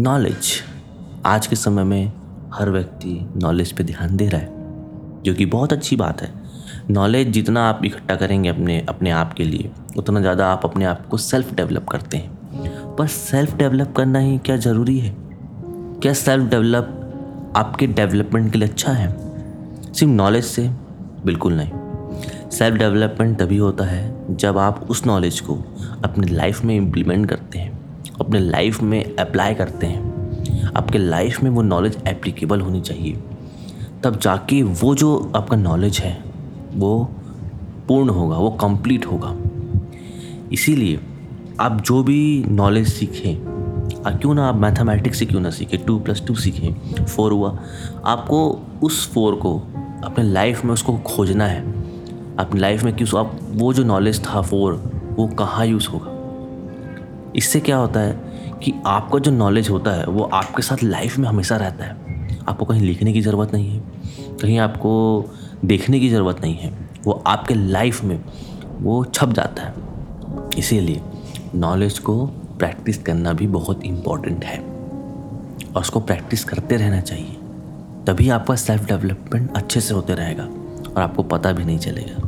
Knowledge आज के समय में हर व्यक्ति नॉलेज पे ध्यान दे रहा है, जो कि बहुत अच्छी बात है। नॉलेज जितना आप इकट्ठा करेंगे अपने अपने आप के लिए, उतना ज़्यादा आप अपने आप को सेल्फ डेवलप करते हैं। पर सेल्फ डेवलप करना ही क्या ज़रूरी है? क्या सेल्फ डेवलप आपके डेवलपमेंट के लिए अच्छा है? सिर्फ़ नॉलेज से बिल्कुल नहीं। सेल्फ डेवलपमेंट तभी होता है जब आप उस नॉलेज को अपनी लाइफ में इम्प्लीमेंट करते हैं। अपने लाइफ में अप्लाई करते हैं। आपके लाइफ में वो नॉलेज एप्लीकेबल होनी चाहिए। तब जाके वो जो आपका नॉलेज है, वो पूर्ण होगा, वो कंप्लीट होगा। इसीलिए आप जो भी नॉलेज सीखें आप क्यों ना आप मैथमेटिक्स से क्यों ना सीखें टू प्लस टू सीखें फोर हुआ। आपको उस फोर को, अपने लाइफ में उसको खोजना है। अपनी लाइफ में क्यों आप वो जो नॉलेज था फोर वो कहाँ यूज़ होगा? इससे क्या होता है कि आपका जो नॉलेज होता है, वो आपके साथ लाइफ में हमेशा रहता है। आपको कहीं लिखने की ज़रूरत नहीं है, कहीं आपको देखने की ज़रूरत नहीं है, वो आपके लाइफ में वो छप जाता है। इसीलिए नॉलेज को प्रैक्टिस करना भी बहुत इंपॉर्टेंट है और उसको प्रैक्टिस करते रहना चाहिए। तभी आपका सेल्फ डेवलपमेंट अच्छे से होते रहेगा और आपको पता भी नहीं चलेगा।